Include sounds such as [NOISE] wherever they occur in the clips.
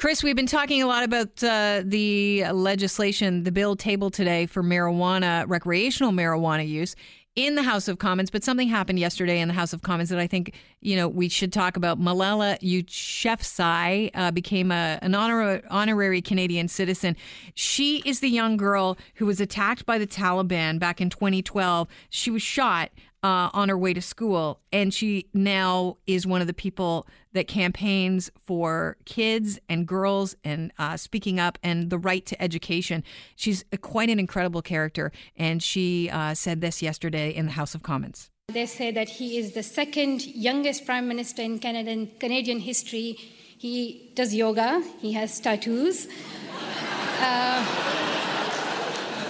Chris, we've been talking a lot about uh, the legislation, the bill tabled today for marijuana, recreational marijuana use in the House of Commons, but something happened yesterday in the House of Commons that I think you know we should talk about. Malala Yousafzai uh, became a, an honor, honorary Canadian citizen. She is the young girl who was attacked by the Taliban back in 2012. She was shot uh, on her way to school. And she now is one of the people that campaigns for kids and girls and uh, speaking up and the right to education. She's a, quite an incredible character. And she uh, said this yesterday in the House of Commons. They say that he is the second youngest prime minister in Canadian, Canadian history. He does yoga, he has tattoos, [LAUGHS] uh,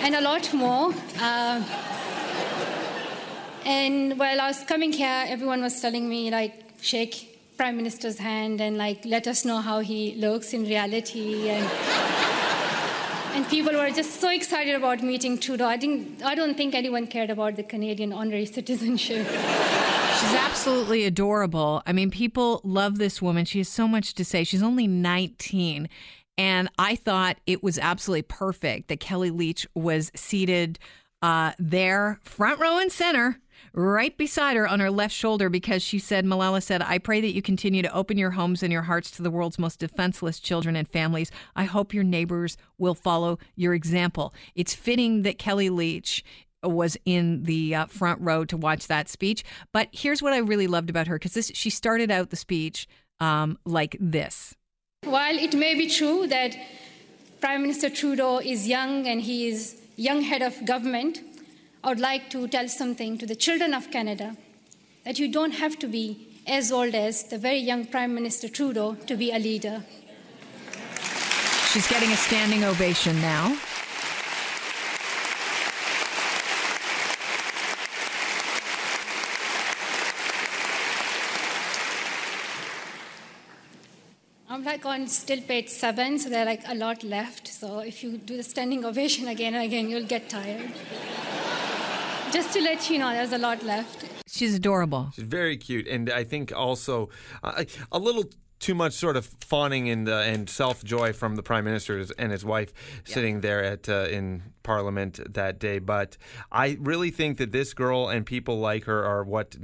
and a lot more. And while I was coming here, everyone was telling me, like, shake Prime Minister's hand and, like, let us know how he looks in reality. And, [LAUGHS] and people were just so excited about meeting Trudeau. I, didn't, I don't think anyone cared about the Canadian honorary citizenship. [LAUGHS] She's absolutely adorable. I mean, people love this woman. She has so much to say. She's only 19. And I thought it was absolutely perfect that Kellie Leitch was seated uh, there, front row and center right beside her on her left shoulder because she said, Malala said, I pray that you continue to open your homes and your hearts to the world's most defenseless children and families. I hope your neighbors will follow your example. It's fitting that Kellie Leitch was in the uh, front row to watch that speech. But here's what I really loved about her because she started out the speech um, like this. While it may be true that Prime Minister Trudeau is young and he is young head of government, I would like to tell something to the children of Canada that you don't have to be as old as the very young Prime Minister Trudeau to be a leader. She's getting a standing ovation now. I'm like on still page seven, so there are like a lot left. So if you do the standing ovation again and again, you'll get tired. Just to let you know, there's a lot left. She's adorable. She's very cute, and I think also uh, a little too much sort of fawning and uh, and self joy from the prime minister and his wife yeah. sitting there at uh, in Parliament that day. But I really think that this girl and people like her are what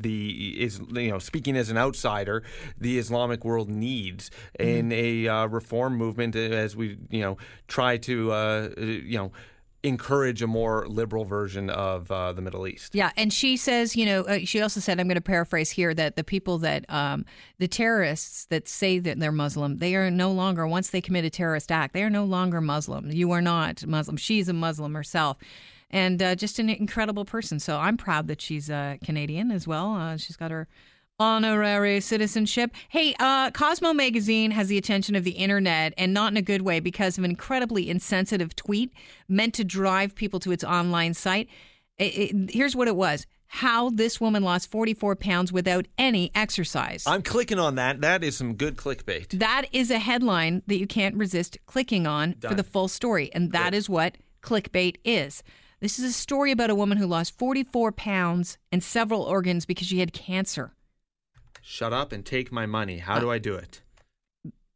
the is you know speaking as an outsider the Islamic world needs mm-hmm. in a uh, reform movement as we you know try to uh, you know encourage a more liberal version of uh, the Middle East. Yeah, and she says, you know, uh, she also said, I'm going to paraphrase here, that the people that, um, the terrorists that say that they're Muslim, they are no longer, once they commit a terrorist act, they are no longer Muslim. You are not Muslim. She's a Muslim herself. And uh, just an incredible person. So I'm proud that she's uh, Canadian as well. Uh, she's got her honorary citizenship. Hey, uh, Cosmo magazine has the attention of the internet, and not in a good way because of an incredibly insensitive tweet meant to drive people to its online site. It, it, here's what it was. How this woman lost 44 pounds without any exercise. I'm clicking on that. That is some good clickbait. That is a headline that you can't resist clicking on Done. for the full story. And that good. is what clickbait is. This is a story about a woman who lost 44 pounds and several organs because she had cancer. Shut up and take my money. How uh, do I do it?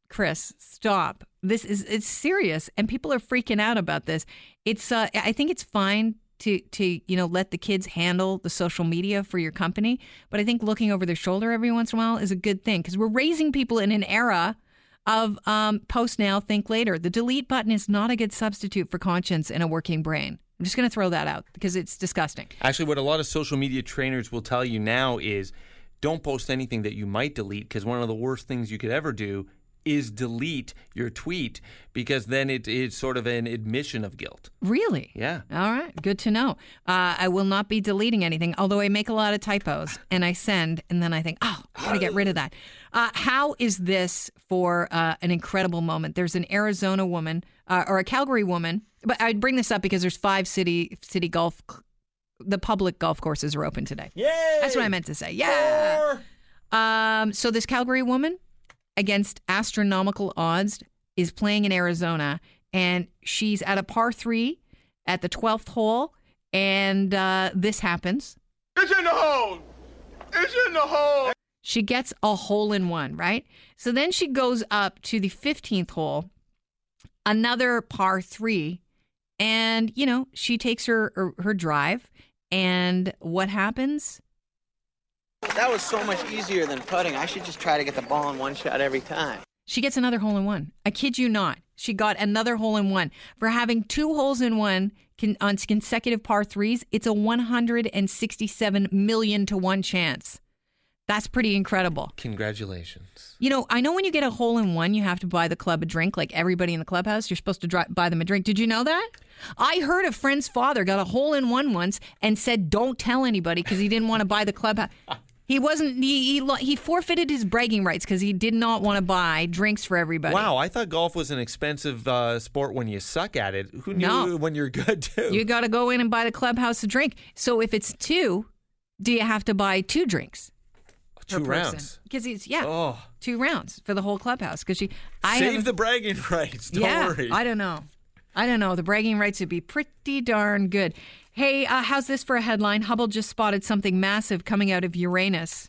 Chris, stop. This is it's serious and people are freaking out about this. It's uh, I think it's fine to to you know let the kids handle the social media for your company, but I think looking over their shoulder every once in a while is a good thing because we're raising people in an era of um, post now, think later. The delete button is not a good substitute for conscience and a working brain. I'm just going to throw that out because it's disgusting. Actually, what a lot of social media trainers will tell you now is don't post anything that you might delete because one of the worst things you could ever do is delete your tweet because then it is sort of an admission of guilt. Really? Yeah. All right. Good to know. Uh, I will not be deleting anything, although I make a lot of typos [LAUGHS] and I send and then I think, oh, I got to get rid of that. Uh, how is this for uh, an incredible moment? There's an Arizona woman uh, or a Calgary woman, but I'd bring this up because there's five city city golf the public golf courses are open today. Yay! That's what I meant to say. Yeah. Um, so this Calgary woman against astronomical odds is playing in Arizona, and she's at a par three at the twelfth hole, and uh, this happens. It's in the hole. It's in the hole. She gets a hole in one, right? So then she goes up to the 15th hole, another par three, and, you know, she takes her, her, her drive. And what happens? That was so much easier than putting. I should just try to get the ball in one shot every time. She gets another hole in one. I kid you not. She got another hole in one. For having two holes in one on consecutive par threes, it's a 167 million to one chance. That's pretty incredible. Congratulations. You know, I know when you get a hole in one, you have to buy the club a drink, like everybody in the clubhouse. You're supposed to dri- buy them a drink. Did you know that? I heard a friend's father got a hole in one once and said, "Don't tell anybody," because he didn't want to buy the clubhouse. [LAUGHS] He wasn't. He he, he forfeited his bragging rights because he did not want to buy drinks for everybody. Wow, I thought golf was an expensive uh, sport when you suck at it. Who knew No. when you're good too? You got to go in and buy the clubhouse a drink. So if it's two, do you have to buy two drinks? Per Two person? rounds. Because he's yeah, two rounds for the whole clubhouse. Because she, I save the bragging [LAUGHS] rights. Don't yeah, worry. I don't know. I don't know. The bragging rights would be pretty darn good. Hey, uh, how's this for a headline? Hubble just spotted something massive coming out of Uranus.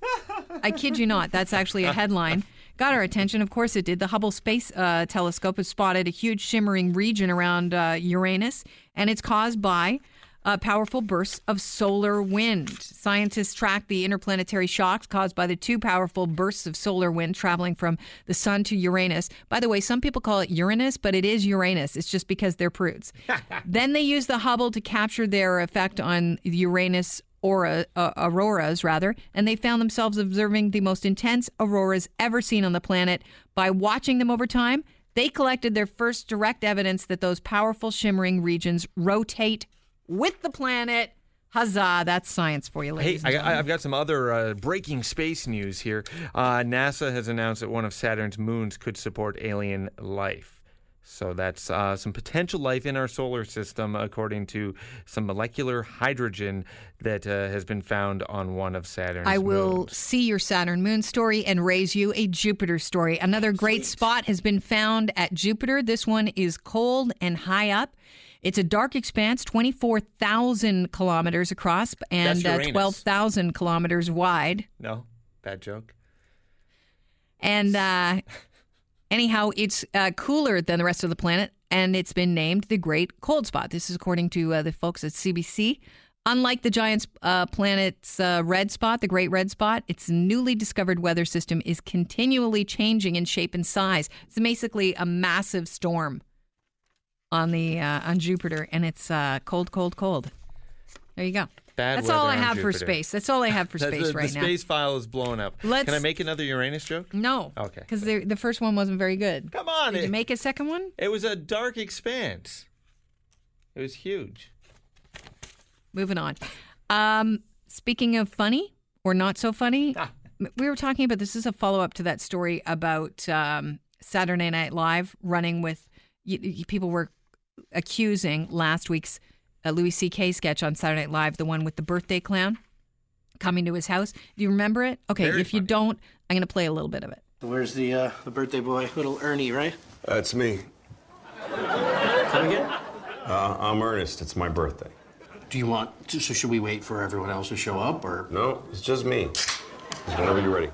I kid you not. That's actually a headline. Got our attention. Of course it did. The Hubble Space uh, Telescope has spotted a huge shimmering region around uh, Uranus, and it's caused by uh, powerful bursts of solar wind. Scientists tracked the interplanetary shocks caused by the two powerful bursts of solar wind traveling from the sun to Uranus. By the way, some people call it Uranus, but it is Uranus. It's just because they're prudes. [LAUGHS] then they used the Hubble to capture their effect on Uranus aura, uh, auroras, rather, and they found themselves observing the most intense auroras ever seen on the planet. By watching them over time, they collected their first direct evidence that those powerful shimmering regions rotate with the planet. Huzzah! That's science for you, Hey, ladies. and I, I've got some other uh, breaking space news here. Uh, NASA has announced that one of Saturn's moons could support alien life. So that's uh, some potential life in our solar system, according to some molecular hydrogen that uh, has been found on one of Saturn's I will moons. see your Saturn moon story and raise you a Jupiter story. Another great spot has been found at Jupiter. This one is cold and high up. It's a dark expanse, 24,000 kilometers across and uh, 12,000 kilometers wide. No, bad joke. And uh, anyhow, it's uh, cooler than the rest of the planet, and it's been named the Great Cold Spot. This is according to uh, the folks at CBC. Unlike the giant uh, planet's uh, red spot, the Great Red Spot, its newly discovered weather system is continually changing in shape and size. It's basically a massive storm on the uh, on Jupiter, and it's uh, cold, cold, cold. There you go. Bad That's all I have for space. That's all I have for [LAUGHS] space the, right the now. space file is blown up. Let's- Can I make another Uranus joke? No. Okay. Because the first one wasn't very good. Come on. Did it, you make a second one? it was a dark expanse. It was huge. Moving on. Um, speaking of funny or not so funny, [LAUGHS] Ah. we were talking about this is a follow up to that story about um, Saturday Night Live running with y- y- people were accusing last week's uh, Louis C.K. sketch on Saturday Night Live, the one with the birthday clown coming to his house. Do you remember it? Okay, Very if you don't, I'm going to play a little bit of it. Where's the uh, the birthday boy, little Ernie, right? That's me. Come again? Uh, I'm Ernest. It's my birthday. Do you want? So should we wait for everyone else to show up, or? No, it's just me. Whenever you're ready.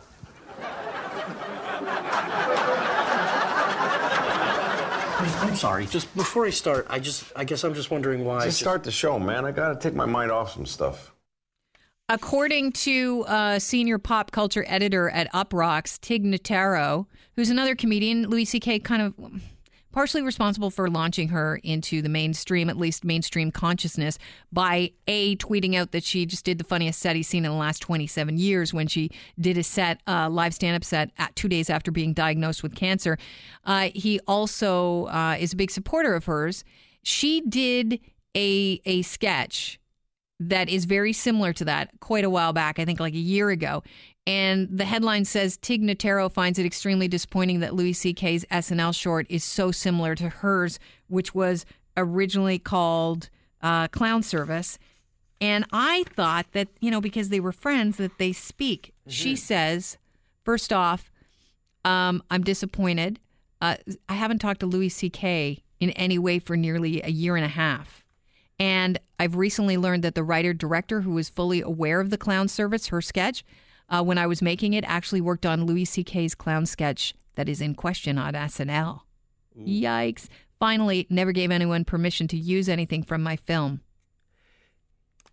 I'm sorry. Just before I start, I just I guess I'm just wondering why. Just start the show, man. I gotta take my mind off some stuff. According to uh, senior pop culture editor at Uproxx, Tig Notaro, who's another comedian, Louis C.K. kind of partially responsible for launching her into the mainstream, at least mainstream consciousness, by A, tweeting out that she just did the funniest set he's seen in the last 27 years when she did a set, uh, live stand up set, at two days after being diagnosed with cancer. Uh, he also uh, is a big supporter of hers. She did a, a sketch that is very similar to that quite a while back, I think like a year ago. And the headline says Tig Notaro finds it extremely disappointing that Louis C.K.'s SNL short is so similar to hers, which was originally called uh, Clown Service. And I thought that, you know, because they were friends, that they speak. She says, first off, um, I'm disappointed. Uh, I haven't talked to Louis C.K. in any way for nearly a year and a half. And I've recently learned that the writer director, who was fully aware of the clown service, her sketch, uh, when I was making it, actually worked on Louis C.K.'s clown sketch that is in question on SNL. Yikes. Finally, never gave anyone permission to use anything from my film.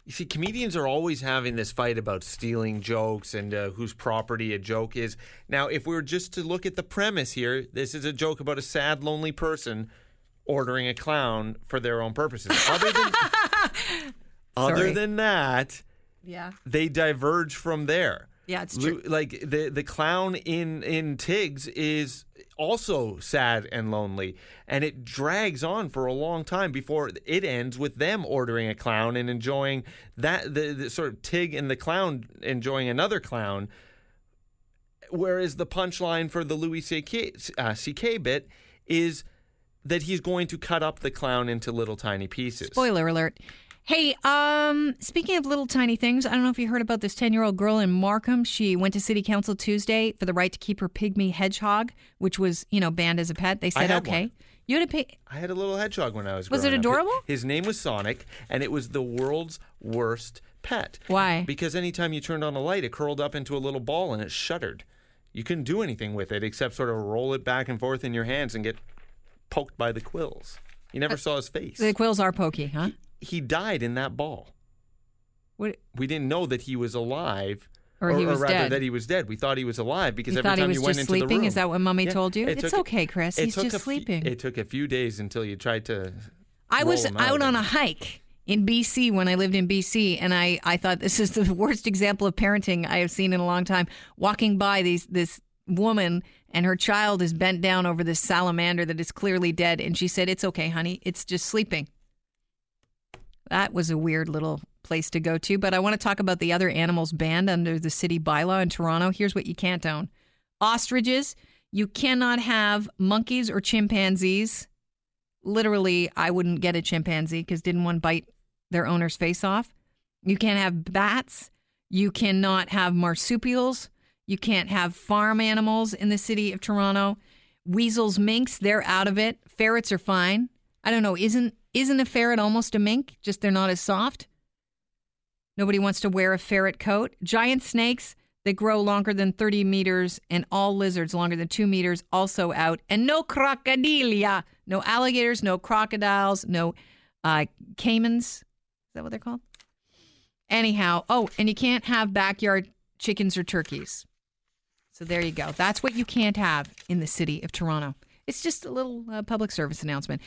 You see, comedians are always having this fight about stealing jokes and uh, whose property a joke is. Now, if we were just to look at the premise here, this is a joke about a sad, lonely person ordering a clown for their own purposes. [LAUGHS] Other than, [LAUGHS] other than that, Yeah. they diverge from there. Yeah, it's true. Like the the clown in in Tig's is also sad and lonely, and it drags on for a long time before it ends with them ordering a clown and enjoying that the, the sort of Tig and the clown enjoying another clown. Whereas the punchline for the Louis C.K. Uh, CK bit is that he's going to cut up the clown into little tiny pieces. Spoiler alert. Hey, um, speaking of little tiny things, I don't know if you heard about this 10 year old girl in Markham. She went to city council Tuesday for the right to keep her pygmy hedgehog, which was, you know, banned as a pet. They said, okay. one. You had a pig. I had a little hedgehog when I was. Was it up. adorable? His name was Sonic, and it was the world's worst pet. Why? Because anytime you turned on a light, it curled up into a little ball and it shuddered. You couldn't do anything with it except sort of roll it back and forth in your hands and get poked by the quills. You never saw his face. The quills are pokey, huh? he died in that ball. What, We didn't know that he was alive. Or he was rather dead. that he was dead. We thought he was alive because You every thought he time was you went just into the room. Is that what Mummy told you? It It's took- okay, Chris. He's just sleeping. it took a few days until you tried to. I was him out on a hike in BC when I lived in BC, and I, I thought this is the [LAUGHS] worst example of parenting I have seen in a long time. Walking by these this woman and her child is bent down over this salamander that is clearly dead, and she said, "It's okay, honey. It's just sleeping." That was a weird little place to go to, but I want to talk about the other animals banned under the city bylaw in Toronto. Here's what you can't own: ostriches. You cannot have monkeys or chimpanzees literally I wouldn't get a chimpanzee because didn't one bite their owner's face off? You can't have bats. You cannot have marsupials. You can't have farm animals in the city of Toronto. Weasels, minks, they're out of it. Ferrets are fine. I don't know. Isn't isn't a ferret almost a mink? Just they're not as soft. Nobody wants to wear a ferret coat. Giant snakes, that grow longer than 30 meters, and all lizards longer than two meters, also out. And no crocodilia, no alligators, no crocodiles, no uh, caimans. Is that what they're called? Anyhow, oh, and you can't have backyard chickens or turkeys. So there you go. That's what you can't have in the city of Toronto. It's just a little uh, public service announcement.